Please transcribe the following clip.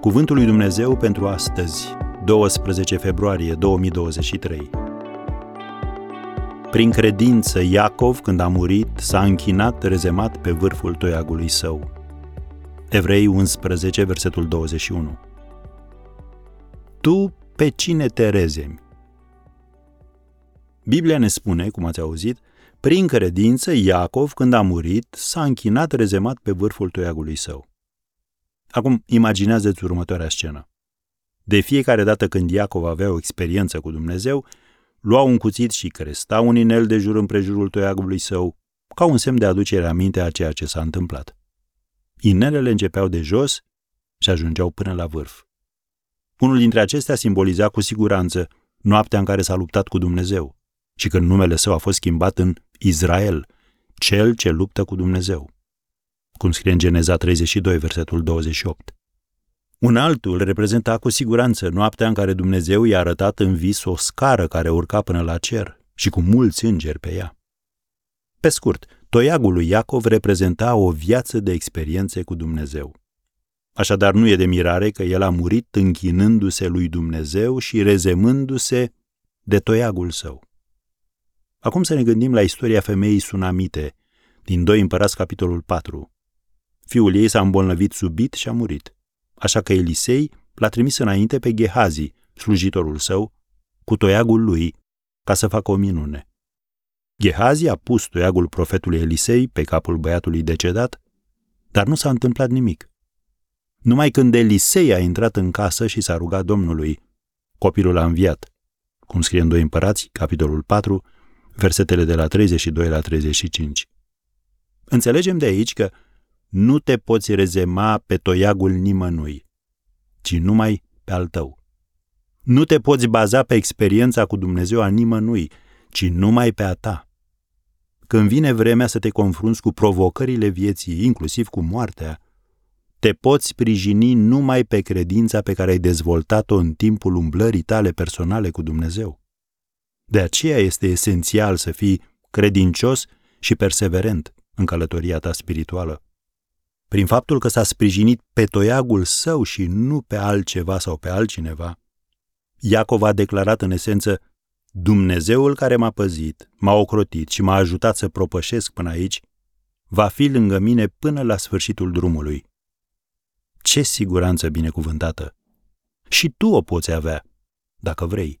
Cuvântul lui Dumnezeu pentru astăzi, 12 februarie 2023. Prin credință, Iacov, când a murit, s-a închinat rezemat pe vârful toiagului său. Evrei 11, versetul 21. Tu pe cine te rezemi? Biblia ne spune, cum ați auzit, prin credință, Iacov, când a murit, s-a închinat rezemat pe vârful toiagului său. Acum, imaginează-ți următoarea scenă. De fiecare dată când Iacov avea o experiență cu Dumnezeu, lua un cuțit și cresta un inel de jur împrejurul toiagului său, ca un semn de aducere aminte a ceea ce s-a întâmplat. Inelele începeau de jos și ajungeau până la vârf. Unul dintre acestea simboliza cu siguranță noaptea în care s-a luptat cu Dumnezeu și când numele său a fost schimbat în Israel, cel ce luptă cu Dumnezeu. Cum scrie în Geneza 32, versetul 28. Un altul reprezenta cu siguranță noaptea în care Dumnezeu i-a arătat în vis o scară care urca până la cer și cu mulți îngeri pe ea. Pe scurt, toiagul lui Iacov reprezenta o viață de experiențe cu Dumnezeu. Așadar, nu e de mirare că el a murit închinându-se lui Dumnezeu și rezemându-se de toiagul său. Acum să ne gândim la istoria femeii Sunamite, din 2 Împărați, capitolul 4. Fiul ei s-a îmbolnăvit subit și a murit. Așa că Elisei l-a trimis înainte pe Gehazi, slujitorul său, cu toiagul lui, ca să facă o minune. Gehazi a pus toiagul profetului Elisei pe capul băiatului decedat, dar nu s-a întâmplat nimic. Numai când Elisei a intrat în casă și s-a rugat Domnului, copilul a înviat. Cum scrie în 2 Împărați, capitolul 4, versetele de la 32 la 35. Înțelegem de aici că nu te poți rezema pe toiagul nimănui, ci numai pe al tău. Nu te poți baza pe experiența cu Dumnezeu a nimănui, ci numai pe a ta. Când vine vremea să te confrunți cu provocările vieții, inclusiv cu moartea, te poți sprijini numai pe credința pe care ai dezvoltat-o în timpul umblării tale personale cu Dumnezeu. De aceea este esențial să fii credincios și perseverent în călătoria ta spirituală. Prin faptul că s-a sprijinit pe toiagul său și nu pe altceva sau pe altcineva, Iacov a declarat în esență, Dumnezeul care m-a păzit, m-a ocrotit și m-a ajutat să propășesc până aici, va fi lângă mine până la sfârșitul drumului. Ce siguranță binecuvântată! Și tu o poți avea, dacă vrei.